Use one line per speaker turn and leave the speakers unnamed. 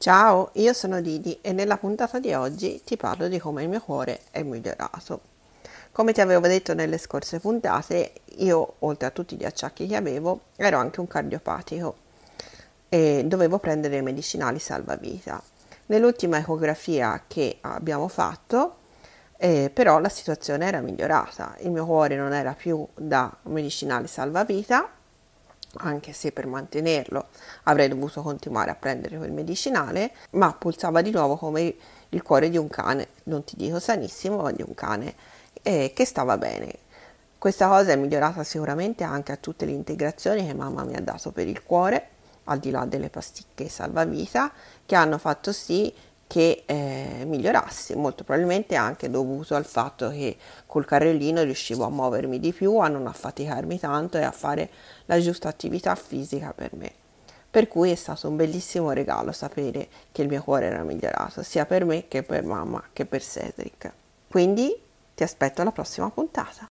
Ciao, io sono Didi e nella puntata di oggi ti parlo di come il mio cuore è migliorato. Come ti avevo detto nelle scorse puntate, io oltre a tutti gli acciacchi che avevo, ero anche un cardiopatico e dovevo prendere medicinali salvavita. Nell'ultima ecografia che abbiamo fatto, eh, però la situazione era migliorata. Il mio cuore non era più da medicinali salvavita anche se per mantenerlo avrei dovuto continuare a prendere quel medicinale, ma pulsava di nuovo come il cuore di un cane, non ti dico sanissimo, ma di un cane eh, che stava bene. Questa cosa è migliorata sicuramente anche a tutte le integrazioni che mamma mi ha dato per il cuore, al di là delle pasticche salvavita, che hanno fatto sì che eh, migliorassi, molto probabilmente anche dovuto al fatto che col carrellino riuscivo a muovermi di più, a non affaticarmi tanto e a fare la giusta attività fisica per me. Per cui è stato un bellissimo regalo sapere che il mio cuore era migliorato, sia per me che per mamma che per Cedric. Quindi ti aspetto alla prossima puntata.